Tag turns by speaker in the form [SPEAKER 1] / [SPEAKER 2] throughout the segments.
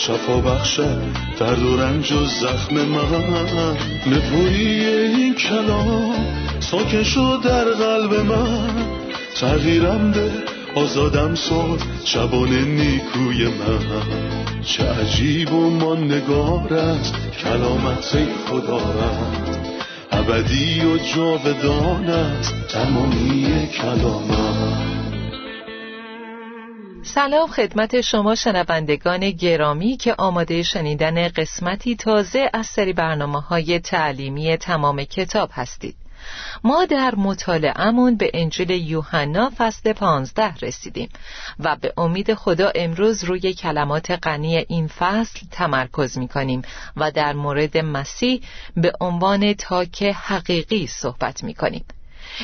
[SPEAKER 1] شفا بخشد درد و رنج و زخم من. نپویی این کلام ساکن شد در قلب من. تغییرم ده آزادم ساد شبان نیکوی من. چه عجیب و نگار است کلامت خدا رد ابدی و جاودان است تمامی کلامت.
[SPEAKER 2] سلام خدمت شما شنوندگان گرامی که آماده شنیدن قسمتی تازه از سری برنامه های تعلیمی تمام کتاب هستید. ما در مطالعهمون به انجیل یوحنا فصل پانزده رسیدیم و به امید خدا امروز روی کلمات غنی این فصل تمرکز می کنیم و در مورد مسیح به عنوان تاک حقیقی صحبت می کنیم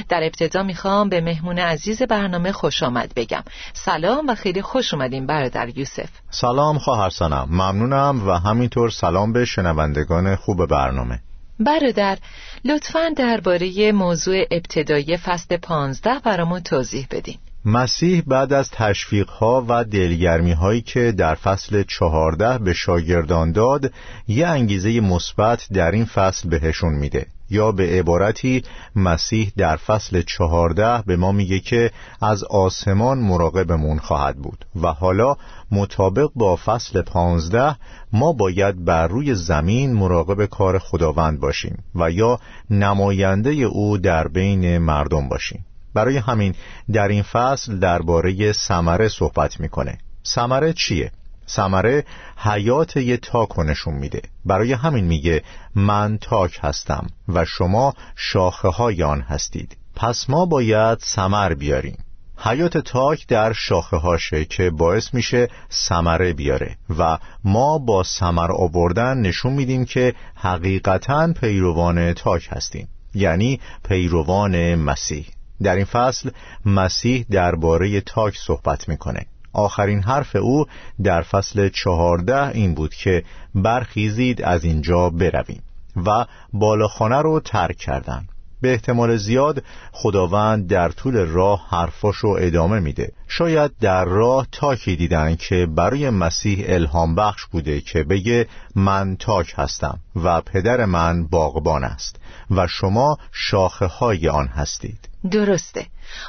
[SPEAKER 2] در ابتدا می‌خوام به مهمون عزیز برنامه خوش آمد بگم. سلام و خیلی خوش اومدیم برادر یوسف.
[SPEAKER 3] سلام خواهر سنم. ممنونم و همینطور سلام به شنوندگان خوب برنامه.
[SPEAKER 2] برادر لطفا درباره موضوع ابتدایی فصل پانزده برامون توضیح بدین.
[SPEAKER 3] مسیح بعد از تشویقها و دلگرمی هایی که در فصل چهارده به شاگردان داد یه انگیزه مثبت در این فصل بهشون میده. یا به عبارتی مسیح در فصل چهارده به ما میگه که از آسمان مراقبمون خواهد بود و حالا مطابق با فصل پانزده ما باید بر روی زمین مراقب کار خداوند باشیم و یا نماینده او در بین مردم باشیم. برای همین در این فصل درباره ثمره صحبت می‌کنه. ثمره چیه؟ ثمره حیات یه تاک نشون میده. برای همین میگه من تاک هستم و شما شاخه های آن هستید. پس ما باید ثمر بیاریم. حیات تاک در شاخه هاشه که باعث میشه ثمره بیاره و ما با ثمر آوردن نشون میدیم که حقیقتا پیروان تاک هستیم. یعنی پیروان مسیح. در این فصل مسیح درباره تاک صحبت می‌کنه. آخرین حرف او در فصل چهارده این بود که برخیزید از اینجا برویم و بالاخانه رو ترک کردند. به احتمال زیاد خداوند در طول راه حرفاشو ادامه میده شاید در راه تاکی دیدن که برای مسیح الهام بخش بوده که بگه من تاک هستم و پدر من باغبان است و شما شاخه های آن هستید
[SPEAKER 2] درسته.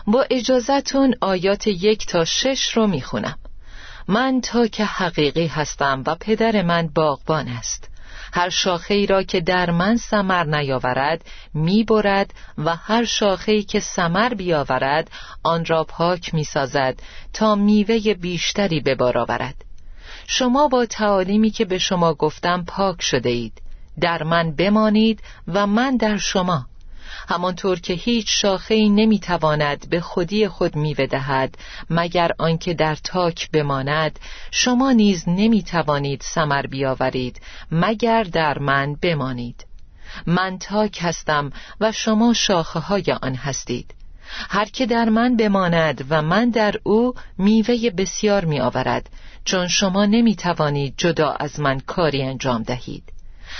[SPEAKER 2] با اجازتون آیات یک تا شش رو می‌خونم. من تاک حقیقی هستم و پدر من باغبان است. هر شاخه ای را که در من سمر نیاورد می‌برد و هر شاخه ای که سمر بیاورد آن را پاک می‌سازد تا میوه بیشتری به بار آورد. شما با تعالیمی که به شما گفتم پاک شده اید. در من بمانید و من در شما. همانطور که هیچ شاخه نمی‌تواند به خودی خود میوه دهد مگر آنکه در تاک بماند شما نیز نمی‌توانید ثمر بیاورید مگر در من بمانید. من تاک هستم و شما شاخه های آن هستید. هر که در من بماند و من در او میوه بسیار می آورد چون شما نمی توانید جدا از من کاری انجام دهید.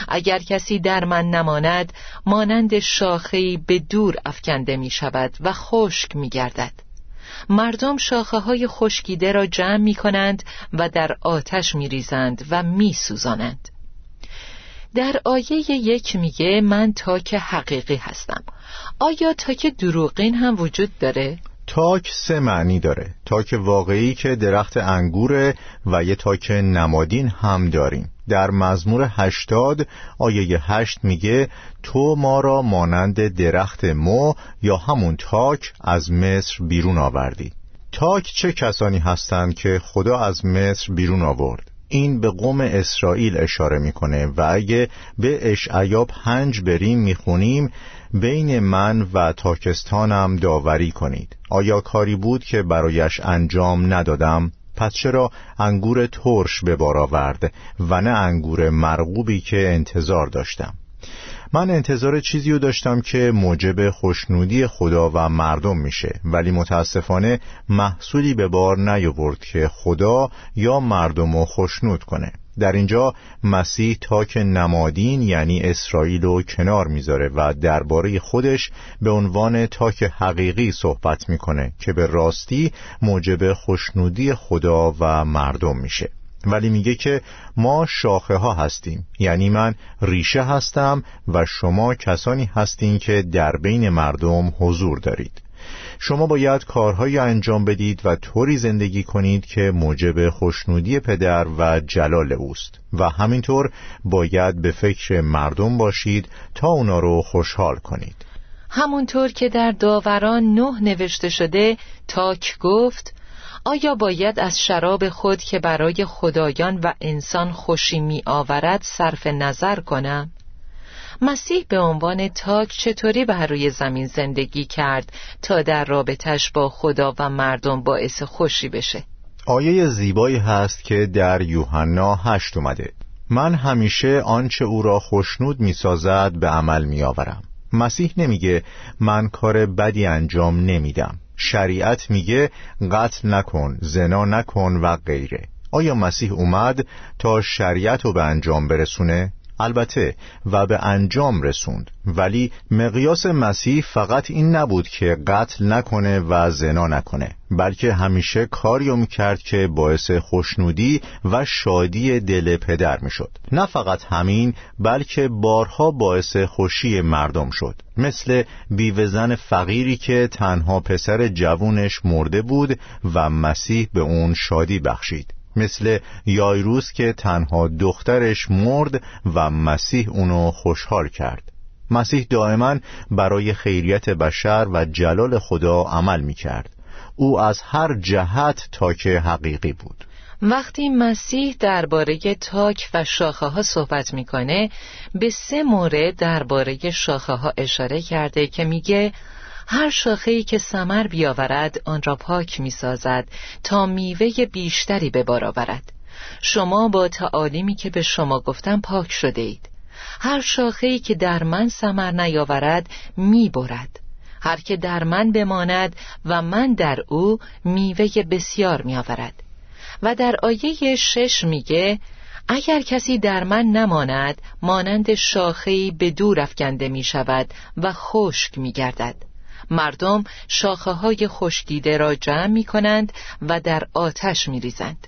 [SPEAKER 2] اگر کسی در من نماند مانند شاخهی به دور افکنده می شود و خشک می گردد مردم شاخه های خشکیده را جمع می کنند و در آتش می ریزند و می سوزانند. در آیه یک میگه من تاک حقیقی هستم آیا تاک دروغین هم وجود داره؟
[SPEAKER 3] تاک سه معنی داره. تاک واقعی که درخت انگوره و یه تاک نمادین هم داریم. در مزمور هشتاد آیه هشت میگه تو ما را مانند درخت مو یا همون تاک از مصر بیرون آوردی. تاک چه کسانی هستند که خدا از مصر بیرون آورد؟ این به قوم اسرائیل اشاره می‌کنه و اگه به اشعیا پنج بریم می‌خونیم بین من و تاکستانم داوری کنید. آیا کاری بود که برایش انجام ندادم؟ پس چرا انگور ترش به بار آورد و نه انگور مرغوبی که انتظار داشتم؟ من انتظار چیزی رو داشتم که موجب خوشنودی خدا و مردم میشه ولی متاسفانه محصولی به بار نیاورد که خدا یا مردم رو خوشنود کنه. در اینجا مسیح تاک نمادین یعنی اسرائیل رو کنار می‌ذاره و درباره خودش به عنوان تاک حقیقی صحبت می‌کنه که به راستی موجب خوشنودی خدا و مردم میشه. ولی میگه که ما شاخه ها هستیم. یعنی من ریشه هستم و شما کسانی هستین که در بین مردم حضور دارید. شما باید کارهایی انجام بدید و طوری زندگی کنید که موجب خوشنودی پدر و جلال اوست و همینطور باید به فکر مردم باشید تا اونا رو خوشحال کنید
[SPEAKER 2] همونطور که در داوران نه نوشته شده تاک گفت آیا باید از شراب خود که برای خدایان و انسان خوشی می آورد صرف نظر کنم؟ مسیح به عنوان تاک چطوری بر روی زمین زندگی کرد تا در رابطش با خدا و مردم باعث خوشی بشه؟
[SPEAKER 3] آیه زیبایی هست که در یوحنا هشت اومده. من همیشه آنچه او را خوشنود می‌سازد به عمل میآورم. مسیح نمیگه من کار بدی انجام نمیدم. شریعت میگه قتل نکن زنا نکن و غیره. آیا مسیح اومد تا شریعت رو به انجام برسونه؟ البته و به انجام رسوند. ولی مقیاس مسیح فقط این نبود که قتل نکنه و زنا نکنه بلکه همیشه کاریو می‌کرد که باعث خوشنودی و شادی دل پدر می‌شد. نه فقط همین بلکه بارها باعث خوشی مردم شد. مثل بیوزن فقیری که تنها پسر جوونش مرده بود و مسیح به اون شادی بخشید. مثل یایروس که تنها دخترش مرد و مسیح اونو خوشحال کرد. مسیح دائما برای خیریت بشر و جلال خدا عمل می کرد او از هر جهت تاک حقیقی بود.
[SPEAKER 2] وقتی مسیح درباره تاک و شاخه ها صحبت می‌کنه به سه مورد درباره شاخه ها اشاره کرده که میگه هر شاخه‌ای که سمر بیاورد آن را پاک می‌سازد تا میوه بیشتری به بار آورد. شما با تعالیمی که به شما گفتم پاک شده اید. هر شاخه‌ای که در من سمر نیاورد می‌برد. هر که در من بماند و من در او میوه بسیار میآورد. و در آیه شش میگه اگر کسی در من نماند مانند شاخه‌ای به دور افکنده می شود و خشک می گردد مردم شاخه های خشکیده را جمع می کنند و در آتش می ریزند.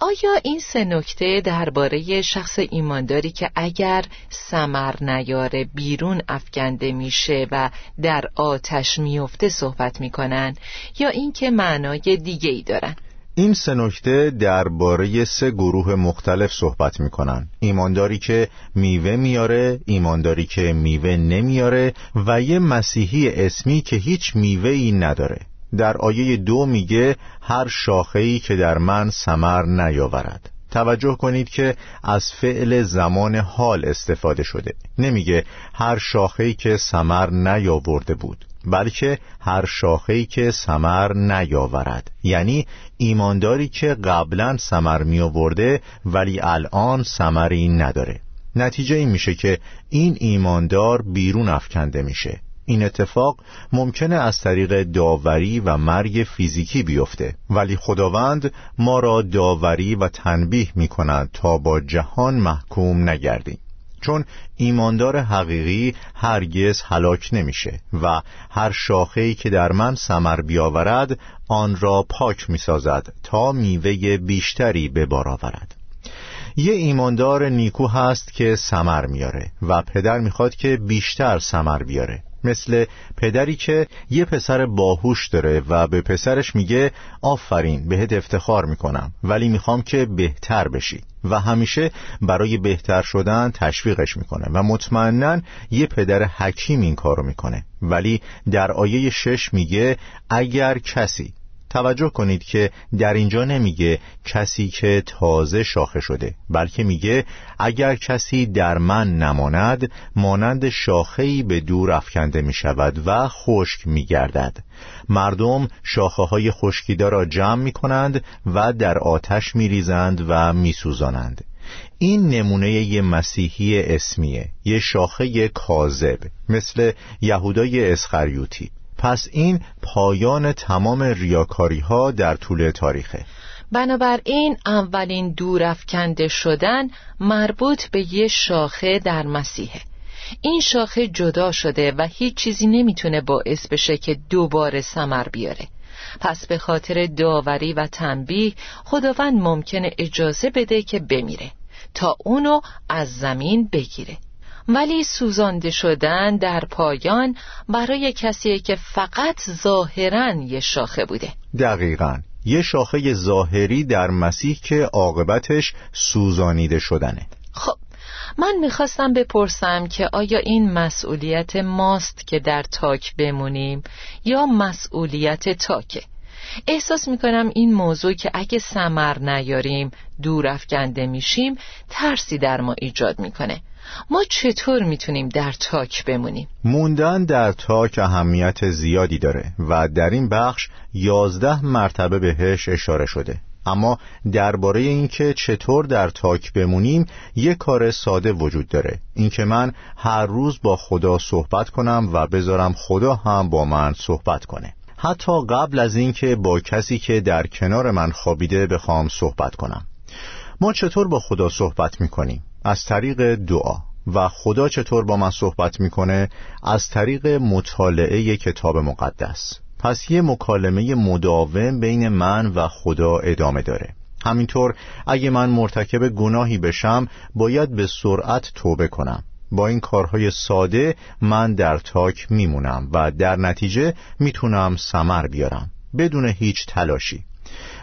[SPEAKER 2] آیا این سه نکته درباره شخص ایمانداری که اگر سمر نیاره بیرون افکنده میشه و در آتش میفته صحبت می‌کنن یا اینکه معنای دیگه ای دارن؟
[SPEAKER 3] این سه نکته درباره سه گروه مختلف صحبت می‌کنن. ایمانداری که میوه میاره ایمانداری که میوه نمیاره و یه مسیحی اسمی که هیچ میوه ای نداره. در آیه دو میگه هر شاخه‌ای که در من سمر نیاورد. توجه کنید که از فعل زمان حال استفاده شده. نمیگه هر شاخه‌ای که سمر نیاورده بود. بلکه هر شاخه‌ای که سمر نیاورد. یعنی ایمانداری که قبلا سمر می آورده ولی الان سمری نداره. نتیجه این میشه که این ایماندار بیرون افکنده میشه. این اتفاق ممکنه از طریق داوری و مرگ فیزیکی بیفته. ولی خداوند ما را داوری و تنبیه می کند تا با جهان محکوم نگردیم. چون ایماندار حقیقی هرگز هلاک نمیشه و هر شاخه‌ای که در من سمر بیاورد آن را پاک می‌سازد تا میوه بیشتری به بار آورد. یه ایماندار نیکو هست که سمر میاره و پدر می‌خواد که بیشتر سمر بیاره. مثل پدری که یه پسر باهوش داره و به پسرش میگه آفرین بهت افتخار می‌کنم ولی می‌خوام که بهتر بشی. و همیشه برای بهتر شدن تشویقش می‌کنه و مطمئنا یه پدر حکیم این کارو می‌کنه. ولی در آیه شش میگه اگر کسی توجه کنید که در اینجا نمیگه کسی که تازه شاخه شده بلکه میگه اگر کسی در من نماند مانند شاخهی به دور افکنده می شود و خشک می گردد مردم شاخه های خشکیده را جمع می کنند و در آتش می ریزند و می سوزانند این نمونه یه مسیحی اسمیه یه شاخه کاذب مثل یهودای اسخریوتی پس این پایان تمام ریاکاری ها در طول تاریخه.
[SPEAKER 2] بنابراین اولین دورافکنده شدن مربوط به یه شاخه در مسیحه. این شاخه جدا شده و هیچ چیزی نمی‌تونه باعث بشه که دوباره سمر بیاره. پس به خاطر داوری و تنبیه خداوند ممکنه اجازه بده که بمیره تا اونو از زمین بگیره. ولی سوزانده شدن در پایان برای کسی که فقط ظاهرا یه شاخه بوده.
[SPEAKER 3] دقیقا. یه شاخه ظاهری در مسیح که عاقبتش سوزانیده شدنه.
[SPEAKER 2] خب من می‌خواستم بپرسم که آیا این مسئولیت ماست که در تاک بمونیم یا مسئولیت تاکه؟ احساس می‌کنم این موضوع که اگه سمر نیاریم دور افکنده میشیم ترسی در ما ایجاد می‌کنه. ما چطور می‌تونیم در تاک بمونیم؟
[SPEAKER 3] موندن در تاک اهمیت زیادی داره و در این بخش یازده مرتبه بهش اشاره شده. اما درباره اینکه چطور در تاک بمونیم یک کار ساده وجود داره. اینکه من هر روز با خدا صحبت کنم و بذارم خدا هم با من صحبت کنه. حتی قبل از اینکه با کسی که در کنار من خوابیده بخوام صحبت کنم. ما چطور با خدا صحبت می‌کنیم؟ از طریق دعا. و خدا چطور با من صحبت می‌کنه؟ از طریق مطالعه کتاب مقدس. پس یه مکالمه مداوم بین من و خدا ادامه داره. همینطور اگه من مرتکب گناهی بشم باید به سرعت توبه کنم. با این کارهای ساده من در تاک میمونم و در نتیجه می‌تونم سمر بیارم بدون هیچ تلاشی.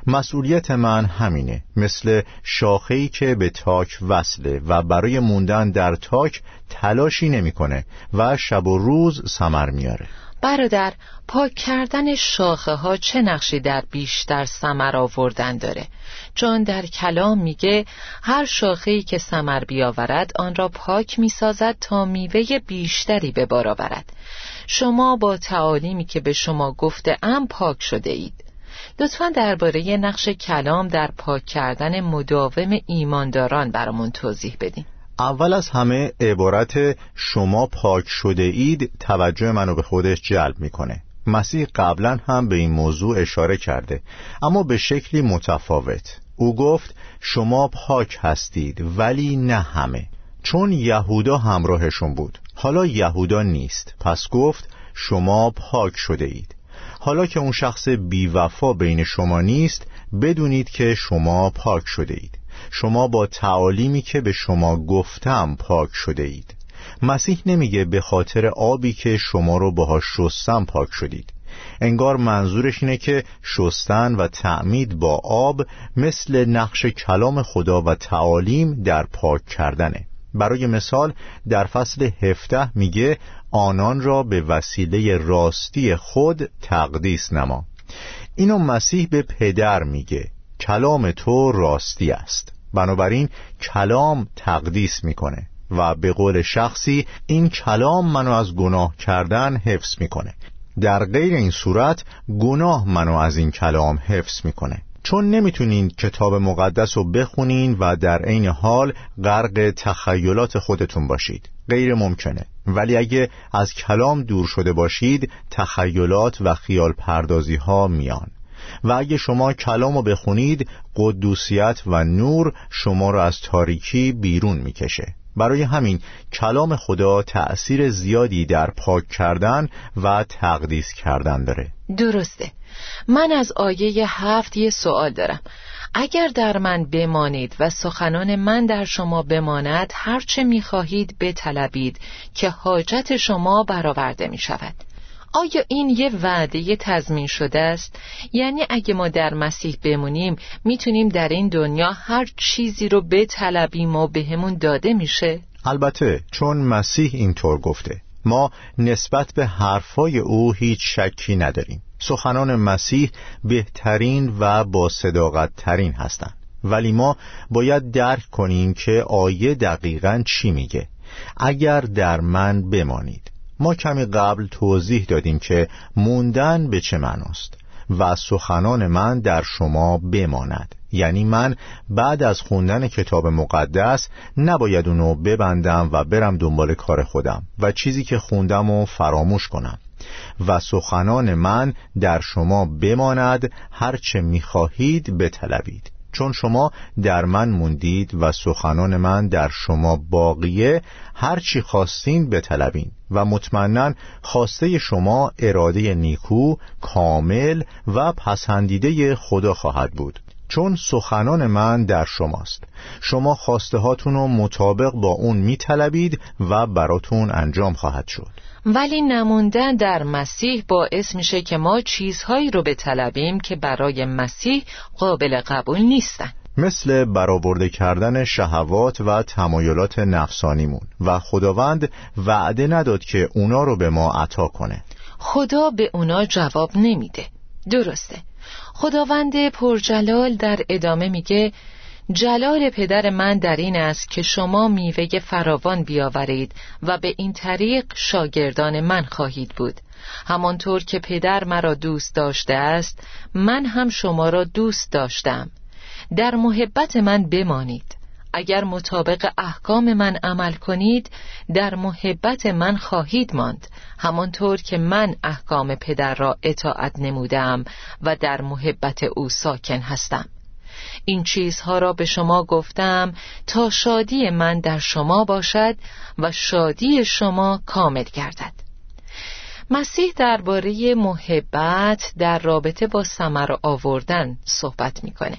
[SPEAKER 3] مسئولیت من همینه مثل شاخه‌ای که به تاک وصله و برای موندن در تاک تلاشی نمی‌کنه و شب و روز سمر میاره.
[SPEAKER 2] برادر پاک کردن شاخه ها چه نقشی در بیشتر سمر آوردن داره؟ چون در کلام میگه هر شاخه ای که سمر بیاورد آن را پاک می‌سازد تا میوه بیشتری به بار آورد. شما با تعالیمی که به شما گفته ام پاک شده اید. لطفا درباره نقش کلام در پاک کردن مداوم ایمانداران برامون توضیح بدین.
[SPEAKER 3] اول از همه عبارت شما پاک شده اید توجه منو به خودش جلب می‌کنه. مسیح قبلا هم به این موضوع اشاره کرده اما به شکلی متفاوت. او گفت شما پاک هستید ولی نه همه. چون یهودا همراهشون بود. حالا یهودا نیست. پس گفت شما پاک شده اید. حالا که اون شخص بیوفا بین شما نیست بدونید که شما پاک شده اید شما با تعالیمی که به شما گفتم پاک شده اید مسیح نمیگه به خاطر آبی که شما رو باها شستم پاک شدید. انگار منظورش اینه که شستن و تعمید با آب مثل نقش کلام خدا و تعالیم در پاک کردنه. برای مثال در فصل هفته میگه آنان را به وسیله راستی خود تقدیس نما. اینو مسیح به پدر میگه کلام تو راستی است. بنابراین کلام تقدیس می‌کنه و به قول شخصی این کلام منو از گناه کردن حفظ می‌کنه. در غیر این صورت گناه منو از این کلام حفظ می‌کنه. چون نمی‌تونین کتاب مقدس رو بخونین و در عین حال غرق تخیلات خودتون باشید. غیر ممکنه. ولی اگه از کلام دور شده باشید تخیلات و خیال پردازی ها میان. و اگه شما کلام رو بخونید قدوسیت و نور شما را از تاریکی بیرون می‌کشه. برای همین کلام خدا تأثیر زیادی در پاک کردن و تقدیس کردن داره.
[SPEAKER 2] درسته. من از آیه هفت یه سوال دارم. اگر در من بمانید و سخنان من در شما بماند هرچه می‌خواهید بطلبید که حاجت شما برآورده می شود آیا این یه وعده تضمین شده است؟ یعنی اگه ما در مسیح بمونیم می‌تونیم در این دنیا هر چیزی رو بطلبیم و بهمون داده میشه؟
[SPEAKER 3] البته چون مسیح اینطور گفته ما نسبت به حرفای او هیچ شکی نداریم سخنان مسیح بهترین و با صداقت ترین هستند ولی ما باید درک کنیم که آیه دقیقا چی میگه اگر در من بمانید ما کمی قبل توضیح دادیم که موندن به چه معناست و سخنان من در شما بماند. یعنی من بعد از خوندن کتاب مقدس نباید اونو ببندم و برم دنبال کار خودم و چیزی که خوندم و فراموش کنم. و سخنان من در شما بماند هرچه می‌خواهید بطلبید. چون شما در من موندید و سخنان من در شما باقیه هرچی خواستین بطلبین و مطمئنا خواسته شما اراده نیکو کامل و پسندیده خدا خواهد بود. چون سخنان من در شماست شما خواسته هاتون رو مطابق با اون میطلبید و براتون انجام خواهد شد.
[SPEAKER 2] ولی نموندن در مسیح باعث میشه که ما چیزهایی رو بطلبیم که برای مسیح قابل قبول نیستن.
[SPEAKER 3] مثل برآورده کردن شهوات و تمایلات نفسانیمون. و خداوند وعده نداد که اونا رو به ما عطا کنه.
[SPEAKER 2] خدا به اونا جواب نمیده. درسته. خداوند پرجلال در ادامه میگه جلال پدر من در این است که شما میوه فراوان بیاورید و به این طریق شاگردان من خواهید بود. همانطور که پدر مرا دوست داشته است من هم شما را دوست داشتم. در محبت من بمانید. اگر مطابق احکام من عمل کنید در محبت من خواهید ماند. همانطور که من احکام پدر را اطاعت نمودم و در محبت او ساکن هستم. این چیزها را به شما گفتم تا شادی من در شما باشد و شادی شما کامل گردد. مسیح درباره محبت در رابطه با ثمر آوردن صحبت می‌کنه.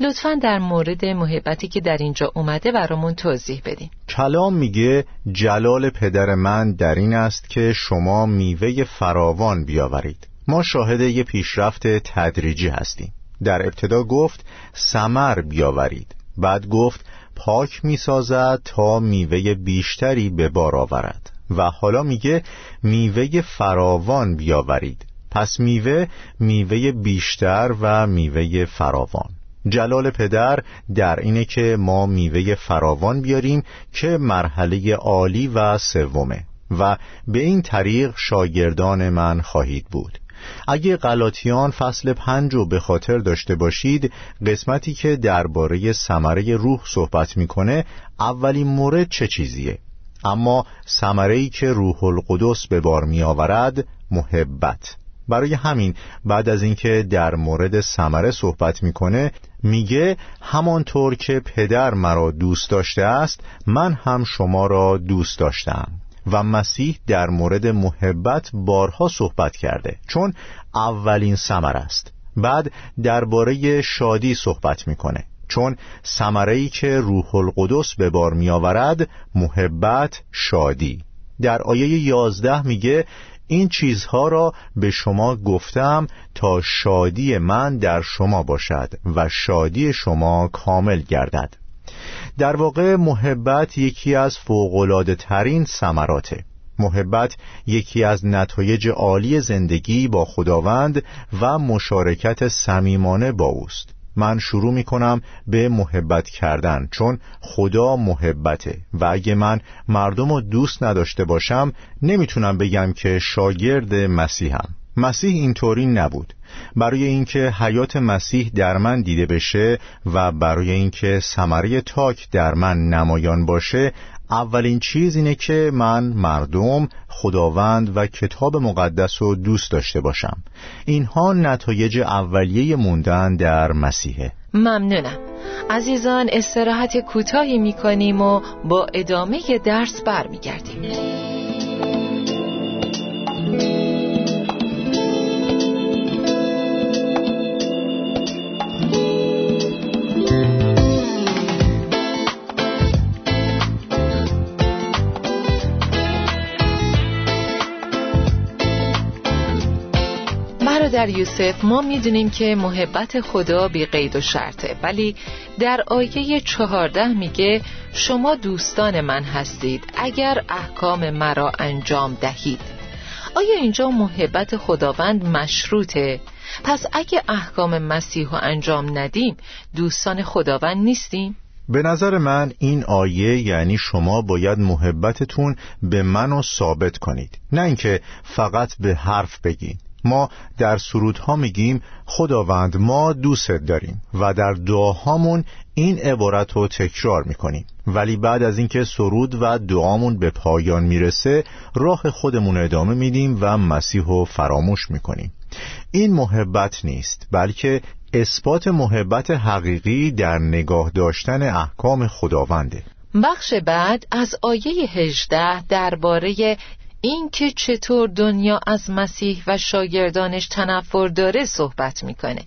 [SPEAKER 2] لطفا در مورد محبتی که در اینجا اومده برامون توضیح بدین.
[SPEAKER 3] کلام میگه جلال پدر من در این است که شما میوه فراوان بیاورید. ما شاهد یه پیشرفت تدریجی هستیم. در ابتدا گفت سمر بیاورید. بعد گفت پاک می‌سازد تا میوه بیشتری به بار آورد. و حالا میگه میوه فراوان بیاورید. پس میوه میوه بیشتر و میوه فراوان. جلال پدر در اینه که ما میوه فراوان بیاریم که مرحله عالی و سومه و به این طریق شاگردان من خواهید بود. اگه غلاطیان فصل پنج رو به خاطر داشته باشید قسمتی که درباره ثمره روح صحبت می‌کنه اولین مورد چه چیزیه؟ اما ثمره که روح القدس به بار می آورد محبت. برای همین بعد از اینکه در مورد ثمره صحبت می‌کنه میگه همانطور که پدر مرا دوست داشته است من هم شما را دوست داشتم و مسیح در مورد محبت بارها صحبت کرده چون اولین ثمر است. بعد درباره شادی صحبت می‌کنه چون ای که روح القدس به بار می آورد محبت شادی. در آیه یازده میگه این چیزها را به شما گفتم تا شادی من در شما باشد و شادی شما کامل گردد. در واقع محبت یکی از فوقلاده ترین سمراته محبت یکی از نتایج عالی زندگی با خداوند و مشارکت صمیمانه با اوست. من شروع می کنم به محبت کردن چون خدا محبته و اگه من مردم رو دوست نداشته باشم نمی‌تونم بگم که شاگرد مسیحم. مسیح اینطوری نبود. برای اینکه حیات مسیح در من دیده بشه و برای اینکه ثمره تاک در من نمایان باشه اولین چیز اینه که من مردم خداوند و کتاب مقدس رو دوست داشته باشم. اینها نتایج اولیه موندن در مسیحه.
[SPEAKER 2] ممنونم. عزیزان استراحت کوتاهی می‌کنیم و با ادامه درس برمیگردیم. پدر یوسف ما می‌دونیم که محبت خدا بی قید و شرطه ولی در آیه چهارده میگه شما دوستان من هستید اگر احکام مرا انجام دهید آیا اینجا محبت خداوند مشروطه؟ پس اگه احکام مسیح رو انجام ندیم دوستان خداوند نیستیم؟
[SPEAKER 3] به نظر من این آیه یعنی شما باید محبتتون به منو ثابت کنید نه اینکه فقط به حرف بگین ما در سرودها میگیم خداوند ما دوست داریم و در دعاهامون این عبارت رو تکرار می‌کنیم. ولی بعد از اینکه سرود و دعامون به پایان می‌رسه راه خودمون ادامه میدیم و مسیح رو فراموش می‌کنیم. این محبت نیست بلکه اثبات محبت حقیقی در نگاه داشتن احکام خداونده.
[SPEAKER 2] بخش بعد از آیه 18 درباره اینکه چطور دنیا از مسیح و شاگردانش تنفر داره صحبت می‌کنه.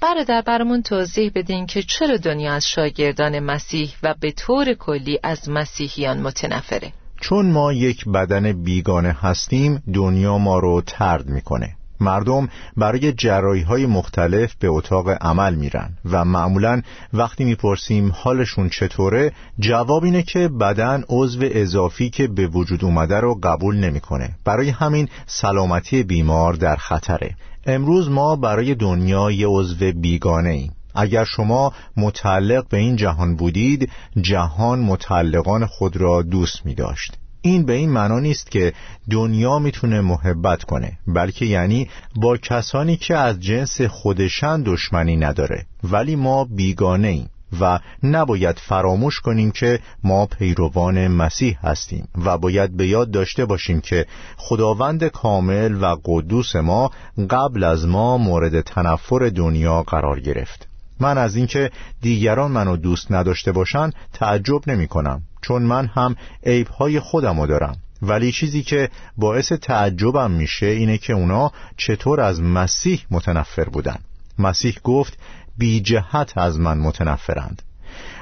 [SPEAKER 2] برادر برامون توضیح بدین که چرا دنیا از شاگردان مسیح و به طور کلی از مسیحیان متنفره.
[SPEAKER 3] چون ما یک بدن بیگانه هستیم دنیا ما رو ترد می‌کنه. مردم برای جرایی های مختلف به اتاق عمل میرن و معمولا وقتی می‌پرسیم حالشون چطوره جواب اینه که بدن عضو اضافی که به وجود اومده رو قبول نمی‌کنه. برای همین سلامتی بیمار در خطره. امروز ما برای دنیا یه عضو بیگانه ایم اگر شما متعلق به این جهان بودید جهان متعلقان خود را دوست می داشت این به این معنا نیست که دنیا می‌تونه محبت کنه بلکه یعنی با کسانی که از جنس خودشان دشمنی نداره ولی ما بیگانه ایم و نباید فراموش کنیم که ما پیروان مسیح هستیم و باید به یاد داشته باشیم که خداوند کامل و قدوس ما قبل از ما مورد تنفر دنیا قرار گرفت. من از اینکه دیگران منو دوست نداشته باشن تعجب نمی کنم چون من هم عیبهای خودمو دارم. ولی چیزی که باعث تعجبم میشه اینه که اونا چطور از مسیح متنفر بودن. مسیح گفت بی جهت از من متنفرند.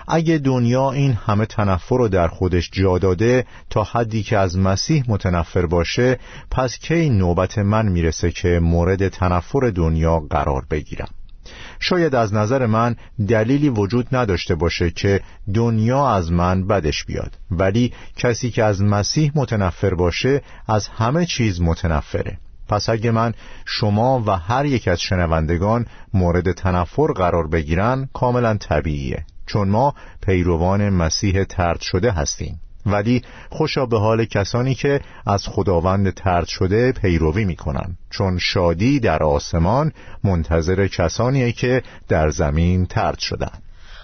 [SPEAKER 3] اگه دنیا این همه تنفر رو در خودش جا داده تا حدی که از مسیح متنفر باشه پس کی نوبت من می‌رسه که مورد تنفر دنیا قرار بگیرم؟ شاید از نظر من دلیلی وجود نداشته باشه که دنیا از من بدش بیاد ولی کسی که از مسیح متنفر باشه از همه چیز متنفره. پس اگه من شما و هر یک از شنوندگان مورد تنفر قرار بگیرن کاملا طبیعیه چون ما پیروان مسیح ترد شده هستیم. ولی خوشا به حال کسانی که از خداوند ترد شده پیروی می‌کنن. چون شادی در آسمان منتظر کسانیه که در زمین ترد شدن.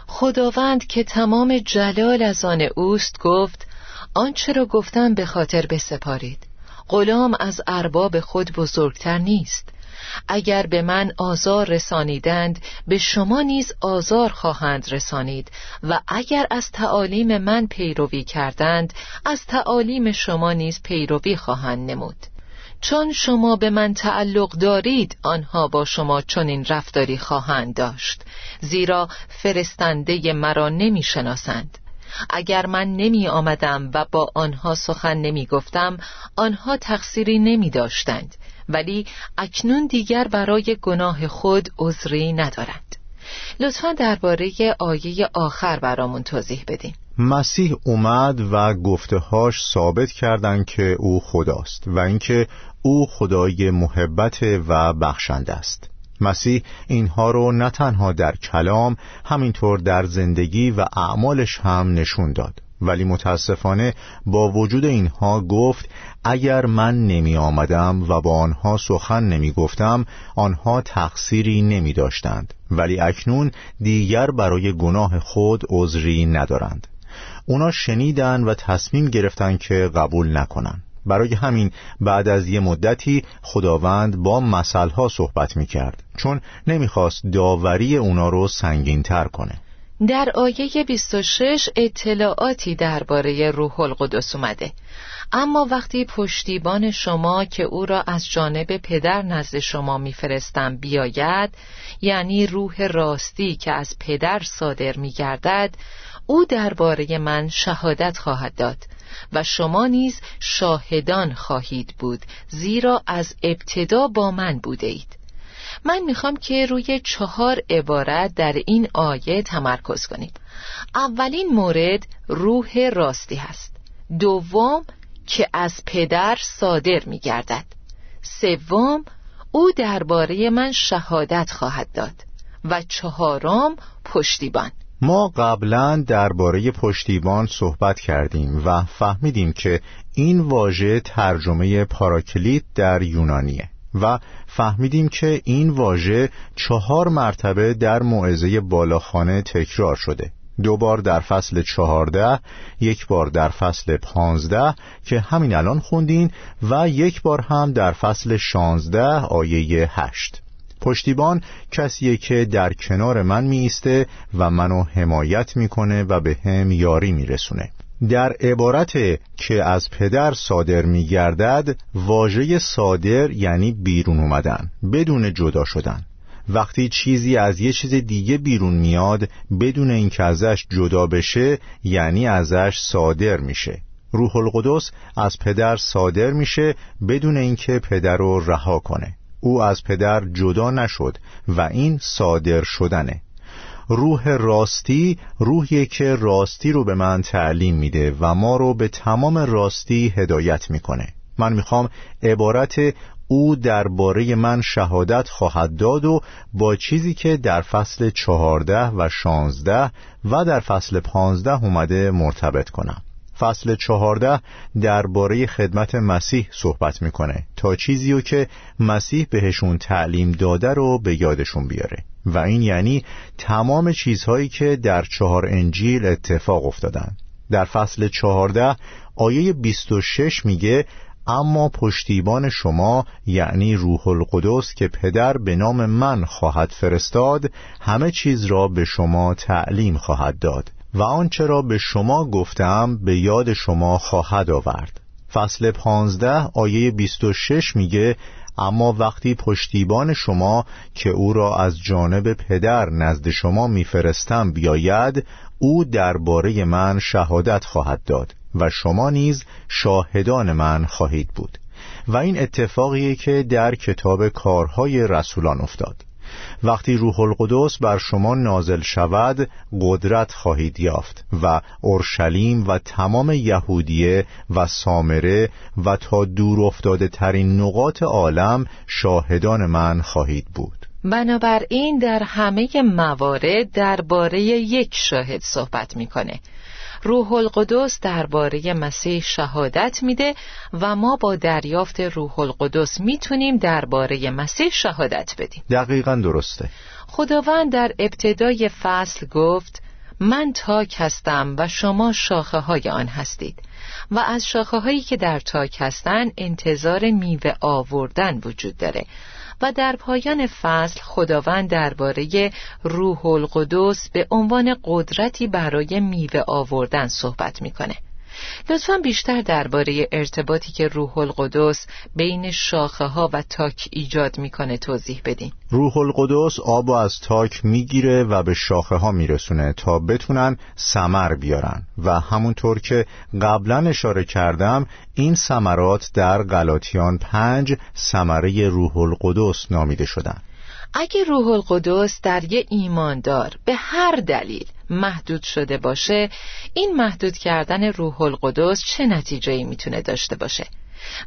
[SPEAKER 2] خداوند که تمام جلال از آن اوست گفت آنچه را گفتم به خاطر بسپارید. غلام از ارباب خود بزرگتر نیست. اگر به من آزار رسانیدند به شما نیز آزار خواهند رسانید. و اگر از تعالیم من پیروی کردند از تعالیم شما نیز پیروی خواهند نمود. چون شما به من تعلق دارید آنها با شما چنین رفتاری خواهند داشت. زیرا فرستنده مرا نمی شناسند اگر من نمی آمدم و با آنها سخن نمی گفتم آنها تقصیری نمی داشتند ولی اکنون دیگر برای گناه خود عذری ندارند. لطفا درباره آیه آخر برامون توضیح بدین.
[SPEAKER 3] مسیح اومد و گفتههاش ثابت کردند که او خداست و اینکه او خدای محبت و بخشنده است. مسیح اینها رو نه تنها در کلام همینطور در زندگی و اعمالش هم نشون داد. ولی متاسفانه با وجود اینها گفت اگر من نمی آمدم و با آنها سخن نمی گفتم آنها تقصیری نمی داشتند ولی اکنون دیگر برای گناه خود عذری ندارند. اونا شنیدن و تصمیم گرفتن که قبول نکنند برای همین بعد از یه مدتی خداوند با مسئله صحبت می کرد چون نمی‌خواست داوری اونا رو سنگین تر کنه.
[SPEAKER 2] در آیه 26 اطلاعاتی درباره روح القدس اومده. اما وقتی پشتیبان شما که او را از جانب پدر نزد شما میفرستم بیاید یعنی روح راستی که از پدر صادر میگردد او درباره من شهادت خواهد داد و شما نیز شاهدان خواهید بود زیرا از ابتدا با من بوده اید من می‌خوام که روی چهار عبارت در این آیه تمرکز کنیم اولین مورد روح راستی هست. دوم که از پدر صادر میگردد. سوم او درباره من شهادت خواهد داد. و چهارم پشتیبان.
[SPEAKER 3] ما قبلا درباره پشتیبان صحبت کردیم و فهمیدیم که این واژه ترجمه پاراکلیت در یونانیه. و فهمیدیم که این واژه چهار مرتبه در موعظه بالاخانه تکرار شده. دو بار در فصل چهارده یک بار در فصل پانزده که همین الان خوندین و یک بار هم در فصل شانزده آیه هشت. پشتیبان کسیه که در کنار من می و منو حمایت می‌کنه و به هم یاری میرسونه. در عبارت که از پدر صادر می گردد واژه صادر یعنی بیرون اومدن بدون جدا شدن. وقتی چیزی از یه چیز دیگه بیرون میاد بدون اینکه ازش جدا بشه یعنی ازش صادر میشه. روح القدس از پدر صادر میشه بدون اینکه پدر رو رها کنه. او از پدر جدا نشد و این صادر شدنه. روح راستی روحی که راستی رو به من تعلیم میده و ما رو به تمام راستی هدایت می‌کنه. من می‌خوام عبارت او درباره من شهادت خواهد داد و با چیزی که در فصل چهارده و شانزده و در فصل پانزده اومده مرتبط کنم. فصل چهارده درباره خدمت مسیح صحبت می‌کنه تا چیزی رو که مسیح بهشون تعلیم داده رو به یادشون بیاره. و این یعنی تمام چیزهایی که در چهار انجیل اتفاق افتادن. در فصل چهارده آیه 26 میگه اما پشتیبان شما یعنی روح القدس که پدر به نام من خواهد فرستاد همه چیز را به شما تعلیم خواهد داد. و آنچه را به شما گفتم به یاد شما خواهد آورد. فصل پانزده آیه 26 میگه اما وقتی پشتیبان شما که او را از جانب پدر نزد شما میفرستم بیاید او درباره من شهادت خواهد داد و شما نیز شاهدان من خواهید بود. و این اتفاقیه که در کتاب کارهای رسولان افتاد. وقتی روح القدس بر شما نازل شود قدرت خواهید یافت و اورشلیم و تمام یهودیه و سامره و تا دور افتاده ترین نقاط عالم شاهدان من خواهید بود.
[SPEAKER 2] بنابراین در همه موارد درباره یک شاهد صحبت می‌کنه. روح القدس درباره مسیح شهادت میده و ما با دریافت روح القدس می‌تونیم درباره مسیح شهادت بدیم.
[SPEAKER 3] دقیقا درسته.
[SPEAKER 2] خداوند در ابتدای فصل گفت من تاک هستم و شما شاخه های آن هستید. و از شاخه هایی که در تاک هستند انتظار میوه آوردن وجود داره. و در پایان فصل خداوند درباره روح القدس به عنوان قدرتی برای میوه آوردن صحبت می‌کنه. لطفا بیشتر درباره ارتباطی که روح القدس بین شاخه ها و تاک ایجاد می‌کنه توضیح بدین.
[SPEAKER 3] روح القدس آب از تاک می‌گیره و به شاخه ها میرسونه تا بتونن سمر بیارن. و همونطور که قبلا اشاره کردم این سمرات در غلاطیان پنج سمره روح القدس نامیده شدن.
[SPEAKER 2] اگه روح القدس در یه ایماندار به هر دلیل محدود شده باشه این محدود کردن روح القدس چه نتیجه‌ای می‌تونه داشته باشه؟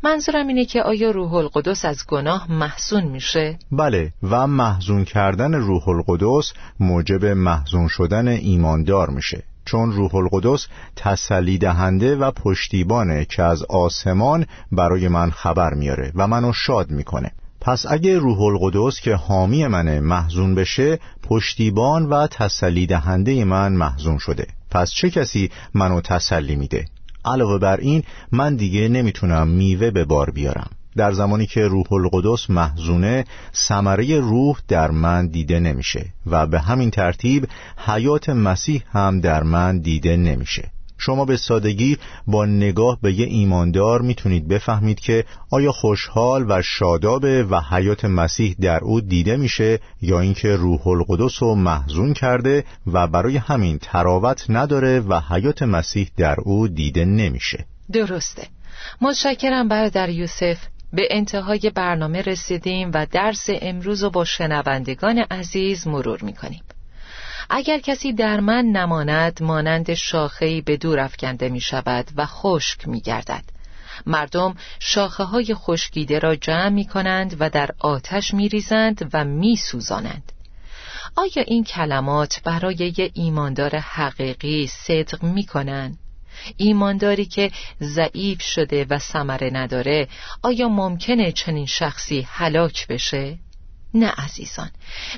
[SPEAKER 2] منظورم اینه که آیا روح القدس از گناه محزون میشه؟
[SPEAKER 3] بله و محزون کردن روح القدس موجب محزون شدن ایماندار میشه. چون روح القدس تسلی دهنده و پشتیبانه که از آسمان برای من خبر میاره و منو شاد می‌کنه. پس اگه روح القدس که حامی منه محزون بشه پشتیبان و تسلی دهنده من محزون شده. پس چه کسی منو تسلی میده؟ علاوه بر این من دیگه نمی‌تونم میوه به بار بیارم. در زمانی که روح القدس محزونه ثمره روح در من دیده نمیشه و به همین ترتیب حیات مسیح هم در من دیده نمیشه. شما به سادگی با نگاه به یه ایماندار می‌تونید بفهمید که آیا خوشحال و شادابه و حیات مسیح در او دیده میشه یا اینکه روح القدس رو محزون کرده و برای همین تراوت نداره و حیات مسیح در او دیده نمیشه.
[SPEAKER 2] درسته. متشکرم برادر یوسف. به انتهای برنامه رسیدیم و درس امروز رو با شنوندگان عزیز مرور می کنیم. اگر کسی در من نماند مانند شاخهی به دور افکنده می شود و خشک می گردد. مردم شاخه های خشکیده را جمع می کنند و در آتش می ریزند و می سوزانند. آیا این کلمات برای یه ایماندار حقیقی صدق می کنند؟ ایمانداری که ضعیف شده و ثمره نداره آیا ممکنه چنین شخصی هلاک بشه؟ نه عزیزان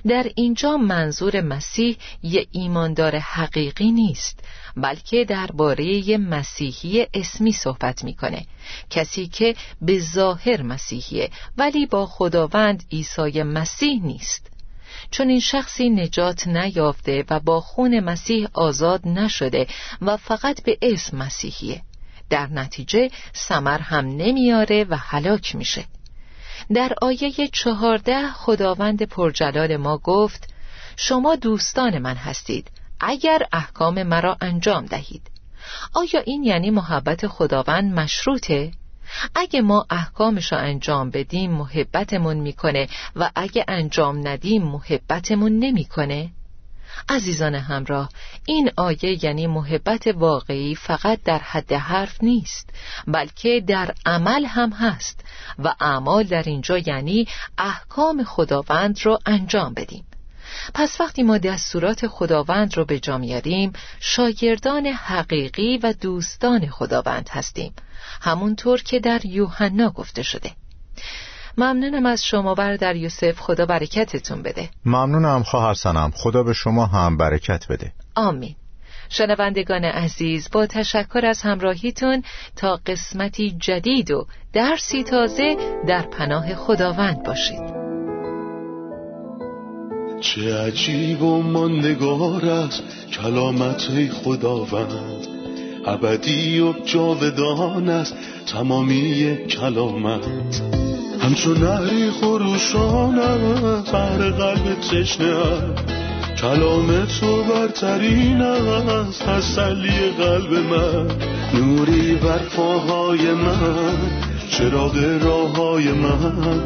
[SPEAKER 2] در اینجا منظور مسیح یه ایماندار حقیقی نیست بلکه درباره مسیحی اسمی صحبت می‌کنه کسی که به ظاهر مسیحیه ولی با خداوند عیسی مسیح نیست. چون این شخصی نجات نیافته و با خون مسیح آزاد نشده و فقط به اسم مسیحیه در نتیجه سمر هم نمیاره و هلاک میشه. در آیه چهارده خداوند پرجلال ما گفت شما دوستان من هستید اگر احکام مرا انجام دهید آیا این یعنی محبت خداوند مشروطه؟ اگه ما احکامش رو انجام بدیم محبتمون می‌کنه و اگه انجام ندیم محبتمون نمی‌کنه؟ عزیزان همراه این آیه یعنی محبت واقعی فقط در حد حرف نیست بلکه در عمل هم هست و اعمال در اینجا یعنی احکام خداوند رو انجام بدیم. پس وقتی ما دستورات خداوند رو به جا میاریم شاگردان حقیقی و دوستان خداوند هستیم همونطور که در یوحنا گفته شده. ممنونم از شما بردر یوسف. خدا برکتتون بده.
[SPEAKER 3] ممنونم خواهر سنم خدا به شما هم برکت بده.
[SPEAKER 2] آمین. شنوندگان عزیز با تشکر از همراهیتون تا قسمتی جدید و درسی تازه در پناه خداوند باشید.
[SPEAKER 1] چه عجیب و ماندگار است کلامت خداوند. ابدی و جاودان است تمامی کلامت. همچون نهری خروشان بر قلب تشنه کلام تو برترین است تسلی قلب من. نوری بر پاهای من چراغ راه های من.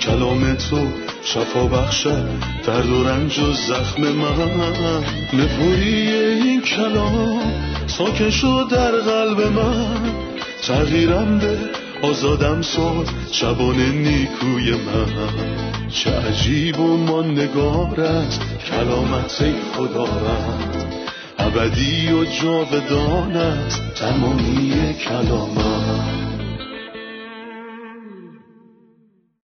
[SPEAKER 1] کلام تو شفا بخشد درد و رنج و زخم من. نپوری این کلام ساکن شد در قلب من. تغییرم به آزادم ساد شبان نیکوی من. چه عجیب و ماندگار است کلامت خدا رد ابدی و جاودان است تمامی کلامت.